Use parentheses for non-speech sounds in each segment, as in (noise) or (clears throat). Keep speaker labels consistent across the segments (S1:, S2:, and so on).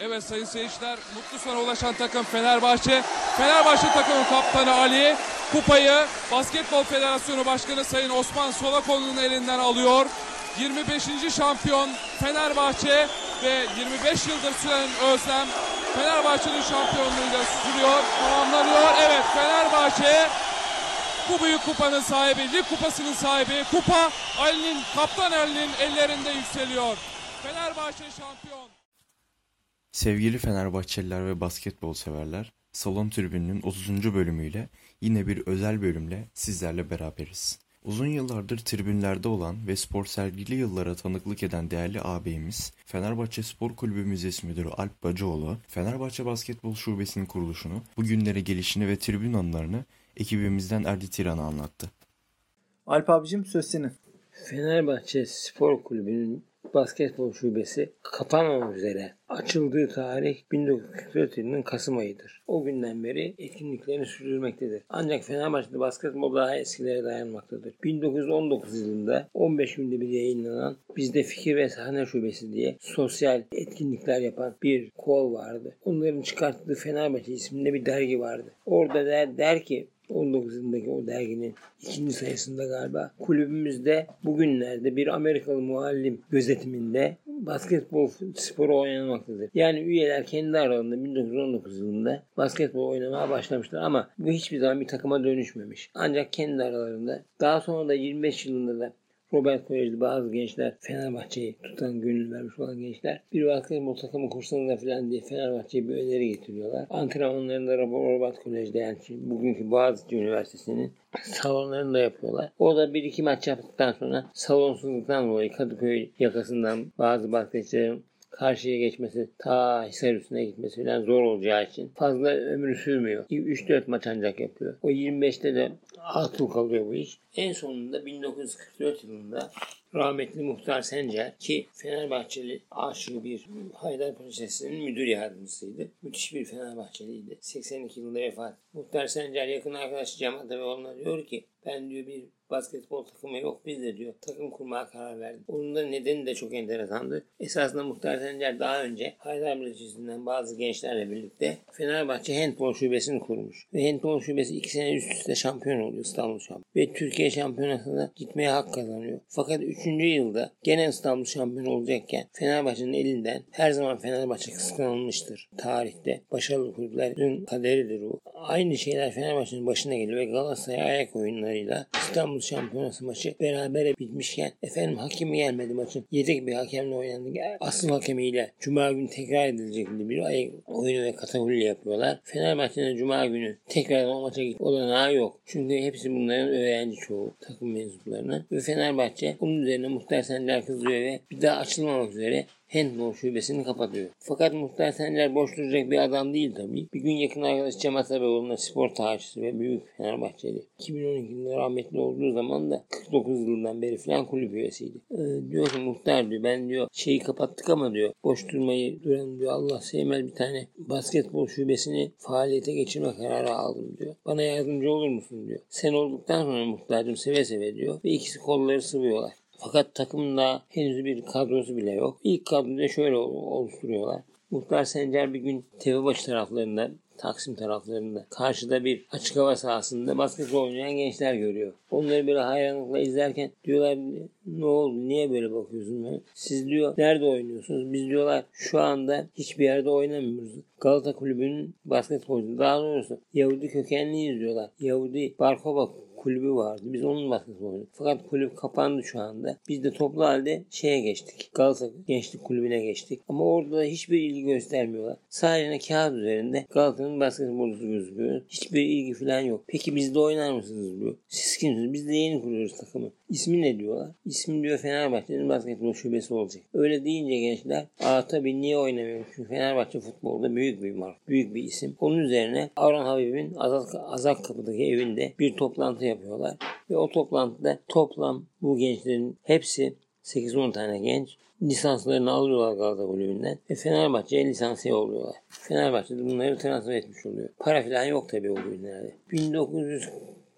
S1: Evet sayın seyirciler mutlu sona ulaşan takım Fenerbahçe. Fenerbahçe takımın kaptanı Ali kupayı Basketbol Federasyonu Başkanı Sayın Osman Solakoğlu'nun elinden alıyor. 25. şampiyon Fenerbahçe ve 25 yıldır süren özlem Fenerbahçe'nin şampiyonluğuyla sürüyor, tamamlanıyor. Evet Fenerbahçe bu büyük kupanın sahibi, lig kupasının sahibi. Kupa Ali'nin, kaptan Ali'nin ellerinde yükseliyor. Fenerbahçe şampiyon.
S2: Sevgili Fenerbahçeliler ve basketbol severler, Salon Tribünü'nün 30. bölümüyle yine bir özel bölümle sizlerle beraberiz. Uzun yıllardır tribünlerde olan ve spor sergili yıllara tanıklık eden değerli ağabeyimiz, Fenerbahçe Spor Kulübü Müzesi Müdürü Alp Bacıoğlu, Fenerbahçe Basketbol Şubesi'nin kuruluşunu, bugünlere gelişini ve tribün anılarını ekibimizden Erdi Tiran'a anlattı.
S3: Alp abicim söz senin.
S4: Fenerbahçe Spor Kulübü'nün basketbol şubesi kapanmamak üzere. Açıldığı tarih 1944 yılının Kasım ayıdır. O günden beri etkinliklerini sürdürmektedir. Ancak Fenerbahçe'de basketbol daha eskilere dayanmaktadır. 1919 yılında 15 günde bir yayınlanan Bizde Fikir ve Sahne Şubesi diye sosyal etkinlikler yapan bir kol vardı. Onların çıkarttığı Fenerbahçe isimli bir dergi vardı. Orada der, der ki 19 yılındaki o derginin ikinci sayısında galiba kulübümüzde bugünlerde bir Amerikalı muallim gözetiminde basketbol sporu oynanmaktadır. Yani üyeler kendi aralarında 1919 yılında basketbol oynamaya başlamışlar ama bu hiçbir zaman bir takıma dönüşmemiş. Ancak kendi aralarında daha sonra da 25 yılında da Robert Kolej'de bazı gençler Fenerbahçe'yi tutan gönül vermiş olan gençler bir basketbol takımı kursanıza falan diye Fenerbahçe'ye bir öneri getiriyorlar. Antrenmanlarında Robert Kolej'de yani bugünkü Boğaziçi Üniversitesi'nin (laughs) salonlarında yapıyorlar. Orada bir iki maç yaptıktan sonra salonsuzluktan dolayı Kadıköy yakasından bazı basketçilerin karşıya geçmesi, ta Hisar üstüne gitmesi falan zor olacağı için fazla ömrü sürmüyor. 3-4 maç ancak yapıyor. O 25'te de atıl kalıyor bu iş. En sonunda 1944 yılında rahmetli Muhtar Sencer ki Fenerbahçeli aşığı bir Haydarpaşa Lisesi'nin müdür yardımcısıydı. Müthiş bir Fenerbahçeliydi. 82 yılında vefat. Muhtar Sencer yakın arkadaşı Cemal Tabeoğlu'na diyor ki ben diyor bir basketbol takımı yok biz de diyor takım kurmaya karar verdik. Onun da nedeni de çok enteresandı. Esasında Muhtar Sencer daha önce Haydarpaşa Lisesi'nden bazı gençlerle birlikte Fenerbahçe Handball Şubesi'ni kurmuş. Ve Handball Şubesi iki sene üst üste şampiyon oluyor İstanbul şampiyon. Ve Türkiye şampiyonasına gitmeye hak kazanıyor. Fakat 3. yılda gene İstanbul şampiyon olacakken Fenerbahçe'nin elinden her zaman Fenerbahçe kıskanılmıştır tarihte. Başarılı kulüplerin kaderidir bu. Aynı şeyler Fenerbahçe'nin başına geliyor ve Galatasaray ayak oyunlarıyla İstanbul şampiyonası maçı beraber bitmişken efendim hakemi gelmedi maçın. Yedek bir hakemle oynandı. Asıl hakemiyle Cuma günü tekrar edilecek bir ayak oyunu ve kategoriyle yapıyorlar. Fenerbahçe'nin Cuma günü tekrar o maça git olanağı yok. Çünkü hepsi bunların öğrenci çoğu takım mensuplarına. Ve Fenerbahçe bunun üzerine Muhtar Sencer kızıyor ve bir daha açılmamak üzere handball şubesini kapatıyor. Fakat Muhtar Sencer boş duracak bir adam değil tabii. Bir gün yakın arkadaş Cemal Sabeoğlu'na spor tarihçisi ve büyük Fenerbahçeli. 2012'de rahmetli olduğu zaman da 49 yılından beri falan kulüp üyesiydi. Ee, diyor ki Muhtar diyor ben diyor şeyi kapattık ama diyor boş durmayı duran diyor Allah sevmez bir tane basketbol şubesini faaliyete geçirme kararı aldım diyor. Bana yardımcı olur musun diyor. Sen olduktan sonra muhtarcım seve seve diyor. Ve ikisi kolları sıvıyorlar. Fakat takımda henüz bir kadrosu bile yok. İlk kadroda şöyle oluşturuyorlar. Muhtar Sencer bir gün Tepebaşı taraflarında Taksim taraflarında karşıda bir açık hava sahasında basketbol oynayan gençler görüyor. Onları böyle hayranlıkla izlerken diyorlar ne oldu niye böyle bakıyorsun? Siz diyor nerede oynuyorsunuz? Biz diyorlar şu anda hiçbir yerde oynamıyoruz. Galata Kulübü'nün basketbolcu daha doğrusu Yahudi kökenliyiz diyorlar. Yahudi Barkova kulübü vardı. Biz onun basketbol. Fakat kulüp kapandı şu anda. Biz de toplu halde şeye geçtik. Galata Gençlik Kulübü'ne geçtik. Ama orada da hiçbir ilgi göstermiyorlar. Sadece kağıt üzerinde Galata'nın basketbolcusu gözüküyor. Hiçbir ilgi falan yok. Peki bizde oynar mısınız diyor. Siz kimsiniz? Biz de yeni kuruyoruz takımı. İsmi ne diyorlar? İsmi diyor Fenerbahçe'nin basketbol şubesi olacak. Öyle deyince gençler aa tabii niye oynamıyor? Çünkü Fenerbahçe futbolda büyük bir mark. Büyük bir isim. Onun üzerine Avran Habib'in Azak, Azak Kapı'daki evinde bir toplantı yapıyorlar. Ve o toplantıda toplam bu gençlerin hepsi 8-10 tane genç lisanslarını alıyorlar Galata Kulübü'nden ve Fenerbahçe'ye lisansiye oluyorlar. Fenerbahçe de bunları transfer etmiş oluyor. Para falan yok tabii o günlerde.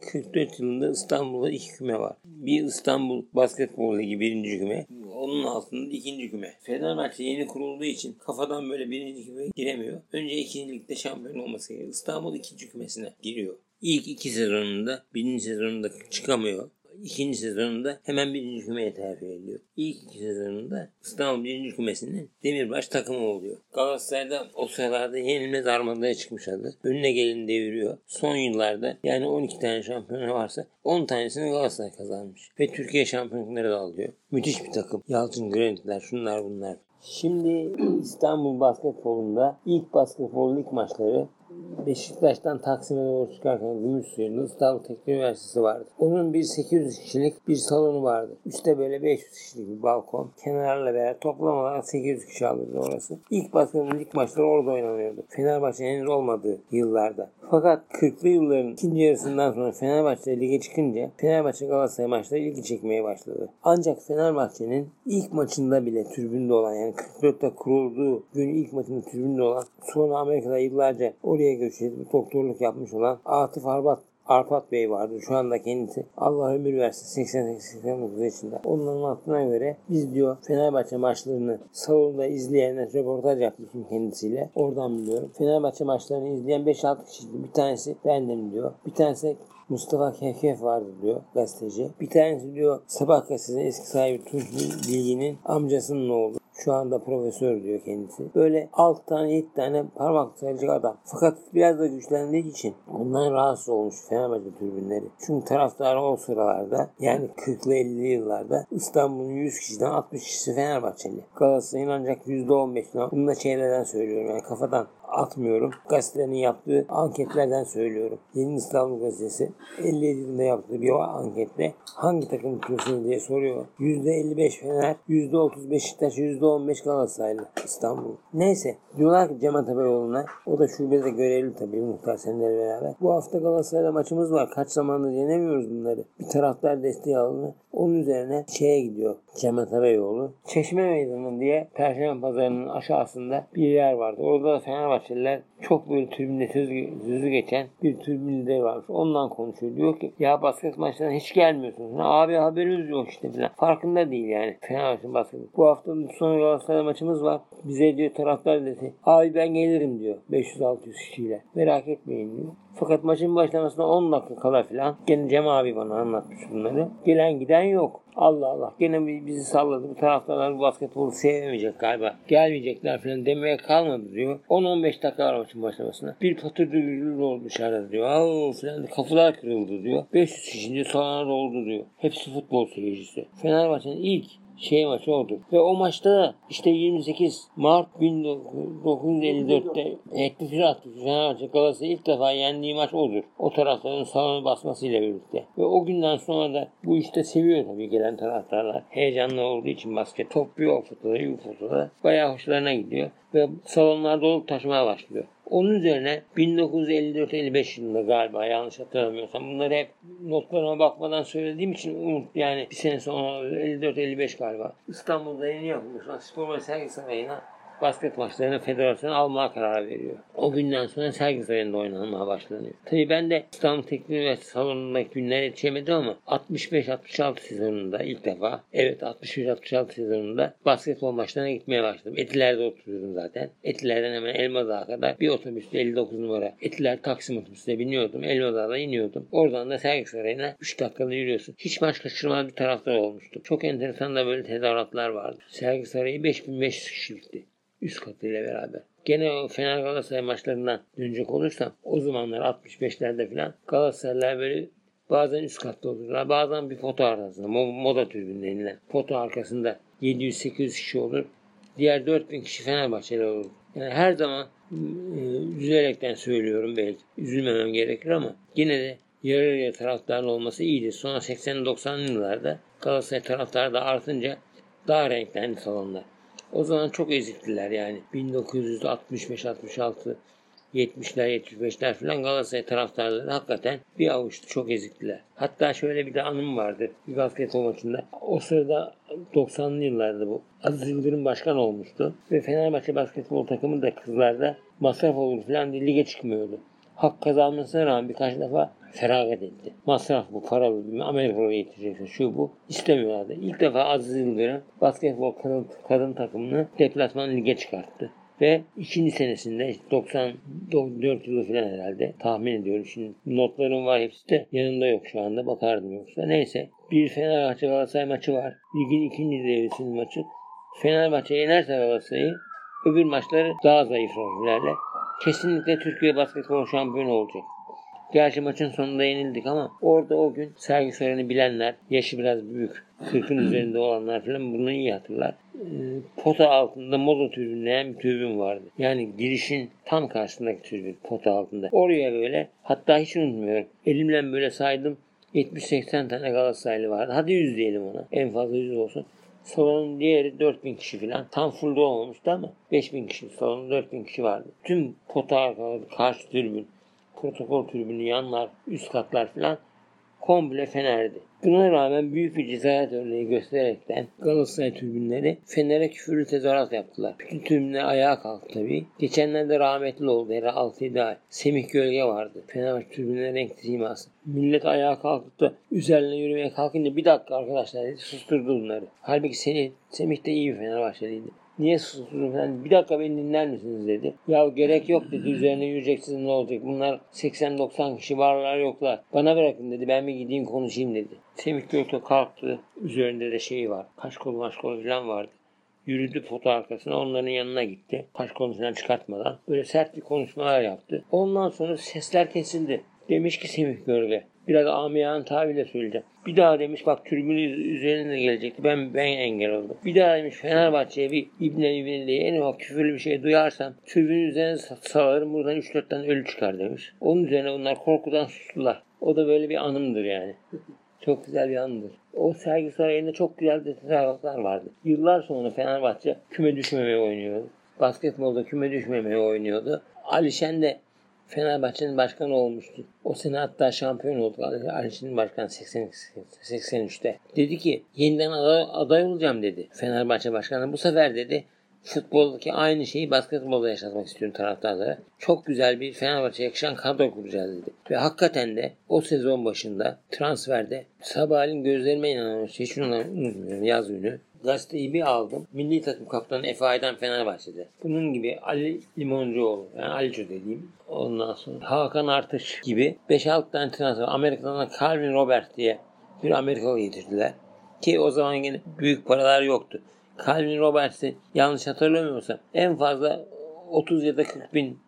S4: 44 yılında İstanbul'da iki küme var. Bir İstanbul Basketbol Ligi birinci küme. Onun altında ikinci küme. Fenerbahçe yeni kurulduğu için kafadan böyle birinci küme giremiyor. Önce ikinci ligde şampiyon olması gerekiyor. İstanbul ikinci kümesine giriyor. İlk iki sezonunda, birinci sezonunda çıkamıyor. İkinci sezonunda hemen birinci kümeye terfi ediyor. İlk iki sezonunda İstanbul birinci kümesinin Demirbaş takımı oluyor. Galatasaray'da o sıralarda yenilmez armadaya çıkmışlardı. Önüne gelin deviriyor. Son yıllarda yani 12 tane şampiyonu varsa 10 tanesini Galatasaray kazanmış. Ve Türkiye şampiyonlukları da alıyor. Müthiş bir takım. Yalçın Granitler şunlar bunlar. Şimdi İstanbul basketbolunda ilk basketbol lig maçları Beşiktaş'tan Taksim'e doğru çıkarken Gümüşsuyu'nda İstanbul Teknik Üniversitesi vardı. Onun bir 800 kişilik bir salonu vardı. Üstte böyle 500 kişilik bir balkon. Kenarlarla beraber toplam olarak 800 kişi alırdı orası. İlk basketbol lig maçları orada oynanıyordu. Fenerbahçe henüz olmadığı yıllarda. Fakat 40'lı yılların ikinci yarısından sonra Fenerbahçe lige çıkınca Fenerbahçe Galatasaray maçları ilgi çekmeye başladı. Ancak Fenerbahçe'nin ilk maçında bile tribünde olan yani 44'te kurulduğu gün ilk maçında tribünde olan sonra Amerika'da yıllarca oraya göç edip doktorluk yapmış olan Atıf Arbat Arpat Bey vardı. Şu anda kendisi Allah ömür versin 88-89 yaşında. Onların aklına göre biz diyor Fenerbahçe maçlarını salonda izleyenler röportaj yapmışım kendisiyle. Oradan biliyorum. Fenerbahçe maçlarını izleyen 5-6 kişiydi. Bir tanesi bendim diyor. Bir tanesi Mustafa Kehkef vardı diyor gazeteci. Bir tanesi diyor Sabah gazetesinin eski sahibi Tunç Bilgi'nin amcasının oğlu. Şu anda profesör diyor kendisi. Böyle 6 tane 7 tane parmak sayacak adam. Fakat biraz da güçlendiği için ondan rahatsız olmuş Fenerbahçe tribünleri. Çünkü taraftarı o sıralarda yani 40'lı 50'li yıllarda İstanbul'un 100 kişiden 60 kişisi Fenerbahçeli. Galatasaray'ın ancak %15'ini. Bunu da şeylerden söylüyorum yani kafadan atmıyorum. Gazetelerin yaptığı anketlerden söylüyorum. Yeni İstanbul Gazetesi 57 yılında yaptığı bir anketle hangi takım tutuyorsunuz diye soruyor. %55 Fener, %30 Beşiktaş, %15 Galatasaraylı İstanbul. Neyse diyorlar ki Cem Atabeyoğlu'na o da şubede görevli tabii muhtar senleri beraber. Bu hafta Galatasaray'la maçımız var. Kaç zamandır yenemiyoruz bunları. Bir taraftar desteği alını. Onun üzerine şeye gidiyor Cem Atabeyoğlu. Çeşme Meydanı diye Perşembe Pazarı'nın aşağısında bir yer vardı. Orada da Fenerbahçeliler çok böyle tribünde sözü, sözü geçen bir tribün lideri varmış. Ondan konuşuyor. Diyor ki ya basket maçlarına hiç gelmiyorsunuz. Ne abi haberimiz yok işte falan. Farkında değil yani Fenerbahçe basket. Bu hafta sonu Galatasaray maçımız var. Bize diyor taraftar dedi. Abi ben gelirim diyor. 500-600 kişiyle. Merak etmeyin diyor. Fakat maçın başlamasına 10 dakika kala filan gene Cem abi bana anlatmış bunları. Gelen giden yok. Allah Allah. Gene bizi salladı. Bu taraftarlar basketbolu sevmeyecek galiba. Gelmeyecekler falan demeye kalmadı diyor. 10-15 dakika var maçın başlamasına. Bir patırdı gürültü oldu dışarıda diyor. Aa falan kapılar kırıldı diyor. 500 kişi diyor salona doldu diyor. Hepsi futbol seyircisi. Fenerbahçe'nin ilk şey maçı oldu. Ve o maçta da işte 28 Mart 1954'te eklifir attı. Fenerbahçe Galatasaray ilk defa yendiği maç odur. O taraftarın salonu basmasıyla birlikte. Ve o günden sonra da bu işte seviyor tabii gelen taraftarlar. Heyecanlı olduğu için basket. Top bir o fotoda, bir fotoda. Bayağı hoşlarına gidiyor. Ve salonlar dolup taşımaya başlıyor. Onun üzerine 1954-55 yılında galiba yanlış hatırlamıyorsam. Bunları hep notlarıma bakmadan söylediğim için unut yani bir sene sonra 54-55 galiba. İstanbul'da yeni yapılmış spor ve sergi sarayına basket maçlarını federasyon almaya karar veriyor. O günden sonra sergi sarayında oynanmaya başlanıyor. Tabii ben de İstanbul Teknik Üniversitesi salonundaki günlere yetişemedim ama 65-66 sezonunda ilk defa evet 65-66 sezonunda basketbol maçlarına gitmeye başladım. Etiler'de oturuyordum zaten. Etiler'den hemen Elmadağ'a kadar bir otobüste 59 numara. Etiler Taksim otobüsüne biniyordum. Elmadağ'da iniyordum. Oradan da sergi sarayına 3 dakikada yürüyorsun. Hiç maç kaçırmadan bir taraftar olmuştum. Çok enteresan da böyle tezahüratlar vardı. Sergi sarayı 5500 kişilikti üst katıyla beraber. Gene o Fener Galatasaray maçlarından dönecek olursam o zamanlar 65'lerde falan Galatasaraylar böyle bazen üst katta olurlar. Bazen bir foto arkasında moda tribünü denilen foto arkasında 700-800 kişi olur. Diğer 4000 kişi Fenerbahçeli olur. Yani her zaman e, üzülerekten söylüyorum belki. Üzülmemem gerekir ama yine de yarı yarıya taraftarın olması iyidir. Sonra 80-90'lı yıllarda Galatasaray taraftarı da artınca daha renklendi salonlar. O zaman çok eziktiler yani. 1965-66 70'ler 75'ler falan Galatasaray taraftarları hakikaten bir avuçtu çok eziktiler. Hatta şöyle bir de anım vardı bir basketbol maçında. O sırada 90'lı yıllarda bu. Aziz Yıldırım başkan olmuştu. Ve Fenerbahçe basketbol takımı da kızlarda masraf olur falan diye lige çıkmıyordu. Hak kazanmasına rağmen birkaç defa feragat etti. Masraf bu, paralı, Amerika'ya getireceksin, şu bu. istemiyorlardı. İlk defa Aziz Yıldırım basketbol kadın, kadın takımını deplasman lige çıkarttı. Ve ikinci senesinde 94 yılı falan herhalde tahmin ediyorum. Şimdi notlarım var hepsi de yanında yok şu anda bakardım yoksa. Neyse bir Fenerbahçe Galatasaray maçı var. Ligin ikinci devresinin maçı. Fenerbahçe yenerse Galatasaray'ı öbür maçları daha zayıf rakiplerle kesinlikle Türkiye basketbol şampiyonu olacak. Gerçi maçın sonunda yenildik ama orada o gün sergi Soran'ı bilenler, yaşı biraz büyük, 40'ın (clears throat) üzerinde olanlar falan bunu iyi hatırlar. Ee, pota altında moda türbünleyen bir türbün vardı. Yani girişin tam karşısındaki türbün pota altında. Oraya böyle hatta hiç unutmuyorum. Elimle böyle saydım 70-80 tane Galatasaraylı vardı. Hadi 100 diyelim ona. En fazla 100 olsun. Salonun diğeri 4000 kişi falan. Tam full olmamıştı ama 5000 kişi. Salonun 4000 kişi vardı. Tüm pota arkaları, karşı tribün, protokol tribünü, yanlar, üst katlar falan komple Fener'di. Buna rağmen büyük bir cesaret örneği göstererekten Galatasaray tribünleri Fener'e küfürlü tezahürat yaptılar. Bütün tribünler ayağa kalktı tabii. Geçenlerde rahmetli oldu. Herhalde 6-7 ay. Semih Gölge vardı. Fenerbahçe tribünlerinin renk siması. Millet ayağa kalkıp da üzerine yürümeye kalkınca bir dakika arkadaşlar dedi susturdu bunları. Halbuki seni, Semih de iyi bir Fenerbahçeliydi. Niye susturdun falan. Bir dakika beni dinler misiniz dedi. Ya gerek yok dedi. Üzerine yürüyeceksiniz ne olacak. Bunlar 80-90 kişi varlar yoklar. Bana bırakın dedi. Ben bir gideyim konuşayım dedi. Semih Göktuğ kalktı. Üzerinde de şey var. Kaşkol maşkol falan vardı. Yürüdü foto arkasına onların yanına gitti. Kaşkolunu falan çıkartmadan. Böyle sert bir konuşmalar yaptı. Ondan sonra sesler kesildi. Demiş ki Semih Gölge. Biraz amiyan tabirle söyleyeceğim. Bir daha demiş bak tribünün üzerine gelecekti. Ben ben engel oldum. Bir daha demiş Fenerbahçe'ye bir İbne İbne diye en ufak küfürlü bir şey duyarsam tribünün üzerine salarım buradan 3-4 tane ölü çıkar demiş. Onun üzerine bunlar korkudan sustular. O da böyle bir anımdır yani. Çok güzel bir anıdır. O sergi sarayında çok güzel detaylar vardı. Yıllar sonra Fenerbahçe küme düşmemeye oynuyordu. Basketbolda küme düşmemeye oynuyordu. Alişen de Fenerbahçe'nin başkanı olmuştu. O sene hatta şampiyon oldu. Alişen'in başkanı 80, 83'te. Dedi ki yeniden aday, aday olacağım dedi. Fenerbahçe başkanı bu sefer dedi futboldaki aynı şeyi basketbolda yaşatmak istiyorum taraftarlara. Çok güzel bir Fenerbahçe yakışan kadro kuracağız dedi. Ve hakikaten de o sezon başında transferde sabahleyin gözlerime inanamamış. Hiç unutmuyorum yaz günü. Gazeteyi bir aldım. Milli takım kaptanı Efe Aydan Fenerbahçe'de. Bunun gibi Ali Limoncuoğlu, yani Aliço dediğim. Ondan sonra Hakan Artış gibi 5-6 tane transfer. Amerika'dan Calvin Robert diye bir Amerikalı getirdiler. Ki o zaman yine büyük paralar yoktu. Calvin Roberts'i yanlış hatırlamıyorsam en fazla 30 ya da 40 bin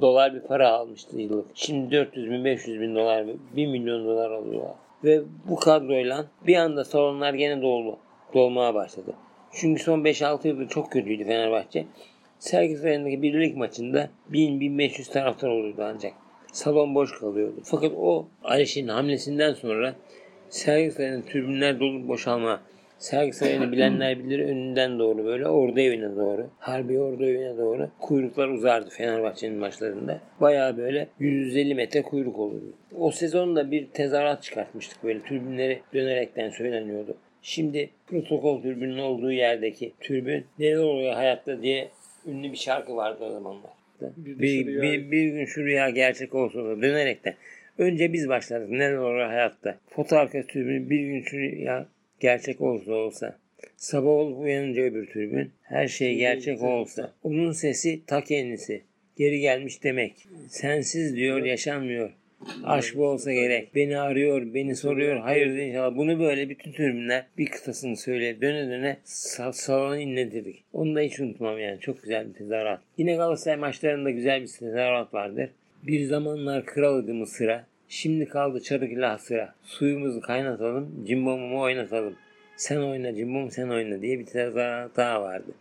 S4: dolar bir para almıştı yıllık. Şimdi 400 bin 500 bin dolar 1 milyon dolar alıyorlar. Ve bu kadroyla bir anda salonlar gene doldu. Dolmaya başladı. Çünkü son 5-6 yıldır çok kötüydü Fenerbahçe. Sergi Sarayı'ndaki birlik maçında 1000-1500 taraftar oluyordu ancak. Salon boş kalıyordu. Fakat o Aliş'in hamlesinden sonra Sergi Sarayı'nın tribünler dolup boşalma Sergi Sarayı'nı bilenler bilir önünden doğru böyle orada evine doğru. Harbi orada evine doğru. Kuyruklar uzardı Fenerbahçe'nin maçlarında. Baya böyle 150 metre kuyruk olurdu. O sezonda bir tezahürat çıkartmıştık böyle tribünleri dönerekten söyleniyordu. Şimdi protokol türbünün olduğu yerdeki türbün neler oluyor hayatta diye ünlü bir şarkı vardı o zamanlar. Bir, bir, bir, bir gün şu rüya gerçek olsa da dönerekten. Önce biz başladık neler oluyor hayatta. Foto arka türbünü bir gün şu rüya gerçek olsa olsa. Sabah olup uyanınca öbür türbün her şey gerçek olsa. Onun sesi ta kendisi. Geri gelmiş demek. Sensiz diyor yaşanmıyor. Aşk bu olsa gerek. Beni arıyor, beni soruyor. Hayır inşallah. Bunu böyle bütün türbünler bir kıtasını söyle. Döne döne sal salona inledirdik. Onu da hiç unutmam yani. Çok güzel bir tezahürat. Yine Galatasaray maçlarında güzel bir tezahürat vardır. Bir zamanlar kral idi Mısır'a. Şimdi kaldı çarık ilah sıra. Suyumuzu kaynatalım, cimbomumu oynatalım. Sen oyna cimbom sen oyna diye bir tezahürat daha vardı.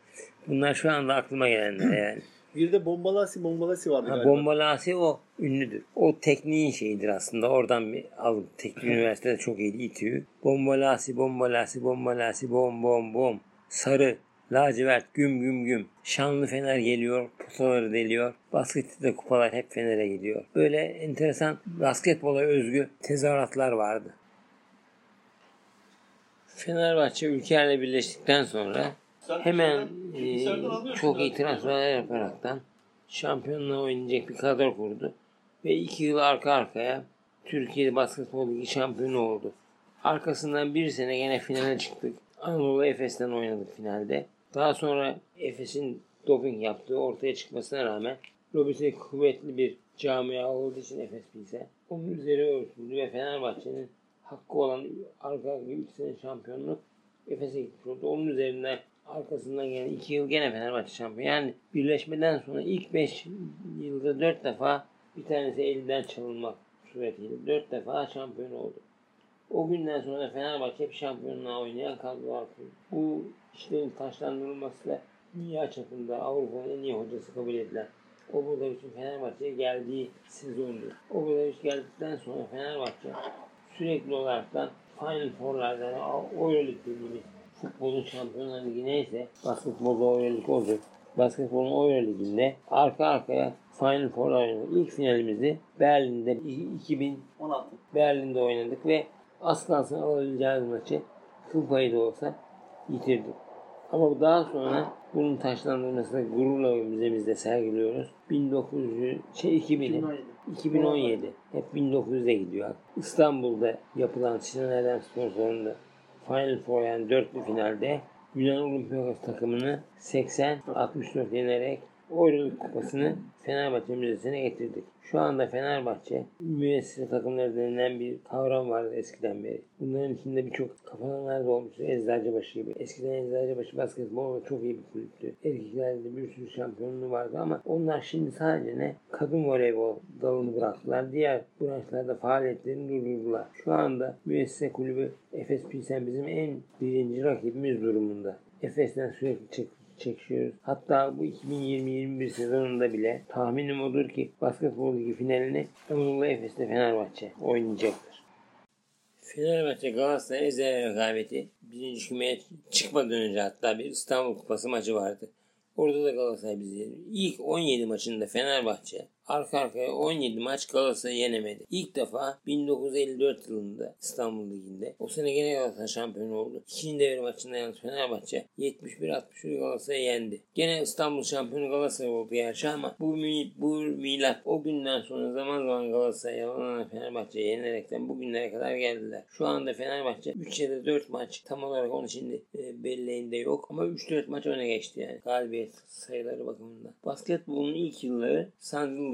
S4: Bunlar şu anda aklıma gelenler yani.
S3: Bir de Bombalasi Bombalasi vardı
S4: Ha,
S3: galiba.
S4: bombalasi o ünlüdür. O tekniğin şeyidir aslında. Oradan bir aldım. Teknik (laughs) üniversitede çok iyiydi İTÜ. Bombalasi bombalasi bombalasi bom bom bom. Sarı, lacivert, güm güm güm. Şanlı fener geliyor, potaları deliyor. Baskette kupalar hep fenere gidiyor. Böyle enteresan basketbola özgü tezahüratlar vardı. Fenerbahçe ülkelerle birleştikten sonra hemen e, çok transferler yaparaktan şampiyonluğa oynayacak bir kadro kurdu. ve iki yıl arka arkaya Türkiye Basketbol Ligi şampiyonu oldu. Arkasından bir sene gene finale çıktık. Anadolu Efes'ten oynadık finalde. Daha sonra Efes'in doping yaptığı ortaya çıkmasına rağmen Lobisi kuvvetli bir camia olduğu için Efes Pilsen onun üzeri örtüldü ve Fenerbahçe'nin hakkı olan arka arkaya 3 sene şampiyonluk Efes'e gitmiş oldu. Onun üzerinden arkasından gelen 2 yıl gene Fenerbahçe şampiyon. Yani birleşmeden sonra ilk 5 yılda 4 defa bir tanesi elinden çalınmak suretiyle 4 defa şampiyon oldu. O günden sonra Fenerbahçe hep şampiyonluğa oynayan kadrolar kurdu. Bu işlerin taşlandırılmasıyla dünya çapında Avrupa'nın en iyi hocası kabul edilen Obradoviç'in Fenerbahçe'ye geldiği sezondu. Obradoviç geldikten sonra Fenerbahçe sürekli olaraktan Final Four'lardan Euroleague dediğimiz futbolun şampiyonlar ligi neyse basketbolda Euroleague odur. Basketbolun Euroleague'inde arka arkaya Final Four oynadık. İlk finalimizi Berlin'de 2016 Berlin'de oynadık ve az kalsın alabileceğimiz maçı kıl payı da olsa yitirdik. Ama daha sonra bunun taşlandırmasını gururla müzemizde sergiliyoruz. 1900 şey 2000 2017 hep 1900'e gidiyor. İstanbul'da yapılan Sinan Erdem Spor Salonu'nda Final Four yani dörtlü finalde Yunan Olimpiyakos takımını 80-64 yenerek Euroleague kupasını Fenerbahçe Müzesi'ne getirdik. Şu anda Fenerbahçe müessese takımları denilen bir kavram vardı eskiden beri. Bunların içinde birçok kafalanlar da olmuştu. Eczacıbaşı gibi. Eskiden Eczacıbaşı basketbol çok iyi bir kulüptü. Erkeklerde bir sürü şampiyonluğu vardı ama onlar şimdi sadece ne? Kadın voleybol dalını bıraktılar. Diğer branşlarda faaliyetlerini durdurdular. Şu anda müessese kulübü Efes Pilsen bizim en birinci rakibimiz durumunda. Efes'ten sürekli çık çekişiyoruz. Hatta bu 2020-21 sezonunda bile tahminim odur ki basketbol ligi finalini Anadolu Efes'te Fenerbahçe oynayacaktır. Fenerbahçe Galatasaray Ezel rekabeti birinci kümeye çıkmadan önce hatta bir İstanbul Kupası maçı vardı. Orada da Galatasaray bizi. İlk 17 maçında Fenerbahçe arka arkaya 17 maç Galatasaray'ı yenemedi. İlk defa 1954 yılında İstanbul Ligi'nde. O sene gene Galatasaray şampiyon oldu. İkinci devre maçında yalnız Fenerbahçe 71-61 Galatasaray'ı yendi. Gene İstanbul şampiyonu Galatasaray oldu gerçi ama bu, bu milat o günden sonra zaman zaman Galatasaray'a yalanan Fenerbahçe'yi yenerekten bugünlere kadar geldiler. Şu anda Fenerbahçe 3 ya da 4 maç tam olarak onu şimdi e, belleğinde yok ama 3-4 maç öne geçti yani galibiyet sayıları bakımından. Basketbolun ilk yılları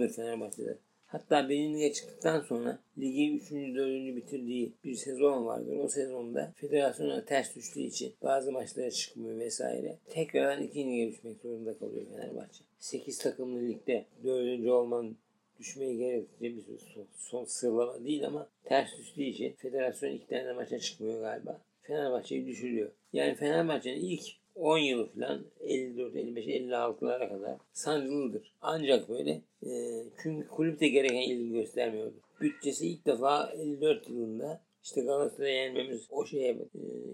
S4: sancılıdır Fenerbahçe'de. Hatta Benimli'ye çıktıktan sonra ligi 3. 4. bitirdiği bir sezon vardır. O sezonda federasyona ters düştüğü için bazı maçlara çıkmıyor vesaire. Tekrardan ikinci lige düşmek zorunda kalıyor Fenerbahçe. 8 takımlı ligde 4. olman düşmeyi gerektirecek bir son, son sıralama değil ama ters düştüğü için federasyon iki tane maça çıkmıyor galiba. Fenerbahçe'yi düşürüyor. Yani Fenerbahçe'nin ilk 10 yılı falan 54, 55, 56'lara kadar sancılıdır. Ancak böyle e, çünkü kulüpte gereken ilgi göstermiyordu. Bütçesi ilk defa 54 yılında işte Galatasaray'a yenmemiz o şeye e,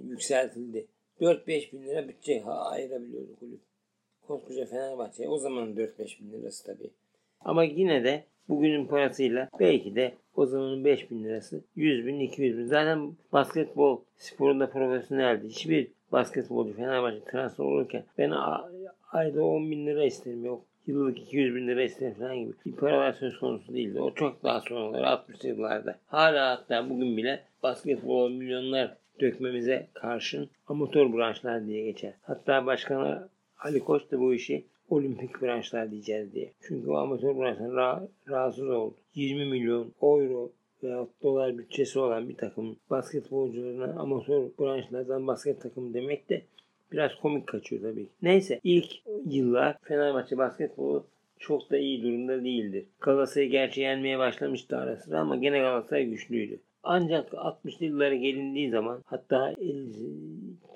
S4: yükseltildi. 4-5 bin lira bütçe ayırabiliyordu kulüp. Koskoca Fenerbahçe o zaman 4-5 bin lirası tabii. Ama yine de bugünün parasıyla belki de o zamanın 5 bin lirası 100 bin 200 bin. Zaten basketbol sporunda profesyoneldi. Hiçbir basketbolcu Fenerbahçe transfer olurken ben ayda 10 bin lira isterim yok. Yıllık 200 bin lira isterim falan gibi. Bir paralar söz konusu değildi. O çok daha sonraları 60 yıllarda. Hala hatta bugün bile basketbol milyonlar dökmemize karşın amatör branşlar diye geçer. Hatta başkanı Ali Koç da bu işi olimpik branşlar diyeceğiz diye. Çünkü o amatör branşlar ra- rahatsız oldu. 20 milyon euro veya dolar bütçesi olan bir takım basketbolcularına amatör branşlardan basket takımı demek de biraz komik kaçıyor tabii. Neyse ilk yıllar Fenerbahçe basketbolu çok da iyi durumda değildir. Galatasaray gerçi yenmeye başlamıştı ara sıra ama gene Galatasaray güçlüydü. Ancak 60'lı yıllara gelindiği zaman hatta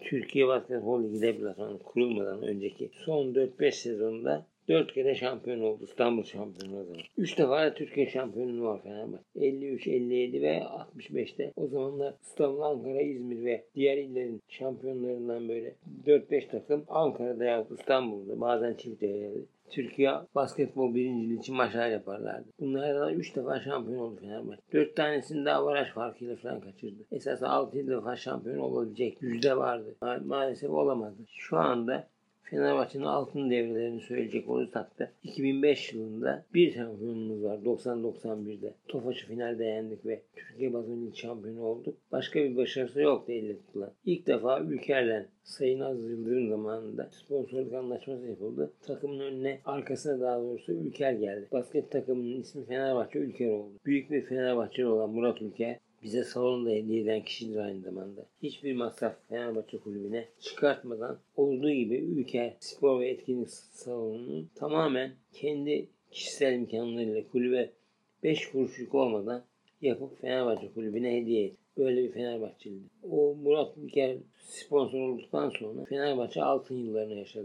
S4: Türkiye Basketbol Ligi deplasmanı kurulmadan önceki son 4-5 sezonda 4 kere şampiyon oldu. İstanbul şampiyonu o zaman. 3 defa da Türkiye şampiyonu var Fenerbahçe. 53, 57 ve 65'te. O zamanlar İstanbul, Ankara, İzmir ve diğer illerin şampiyonlarından böyle 4-5 takım Ankara'da yahut İstanbul'da bazen çift eleydi. Türkiye basketbol birinciliği için maçlar yaparlardı. Bunlardan 3 defa şampiyon oldu Fenerbahçe. 4 tanesini daha baraj farkıyla falan kaçırdı. Esas 6 defa şampiyon olabilecek yüzde vardı. Ma- maalesef olamadı. Şu anda Fenerbahçe'nin altın devrelerini söyleyecek olursak da 2005 yılında bir şampiyonumuz var 90-91'de. Tofaş'ı finalde yendik ve Türkiye Basın Lig şampiyonu olduk. Başka bir başarısı yoktu elle tutulan. İlk defa Ülker'le Sayın Aziz Yıldırım zamanında sponsorluk anlaşması yapıldı. Takımın önüne arkasına daha doğrusu Ülker geldi. Basket takımının ismi Fenerbahçe Ülker oldu. Büyük bir Fenerbahçeli olan Murat Ülker bize salonu da hediye eden kişidir aynı zamanda. Hiçbir masraf Fenerbahçe kulübüne çıkartmadan olduğu gibi ülke spor ve etkinlik salonunu tamamen kendi kişisel imkanlarıyla kulübe 5 kuruşluk olmadan yapıp Fenerbahçe kulübüne hediye etti. Böyle bir Fenerbahçeliydi. O Murat Ülker sponsor olduktan sonra Fenerbahçe altın yıllarını yaşadı.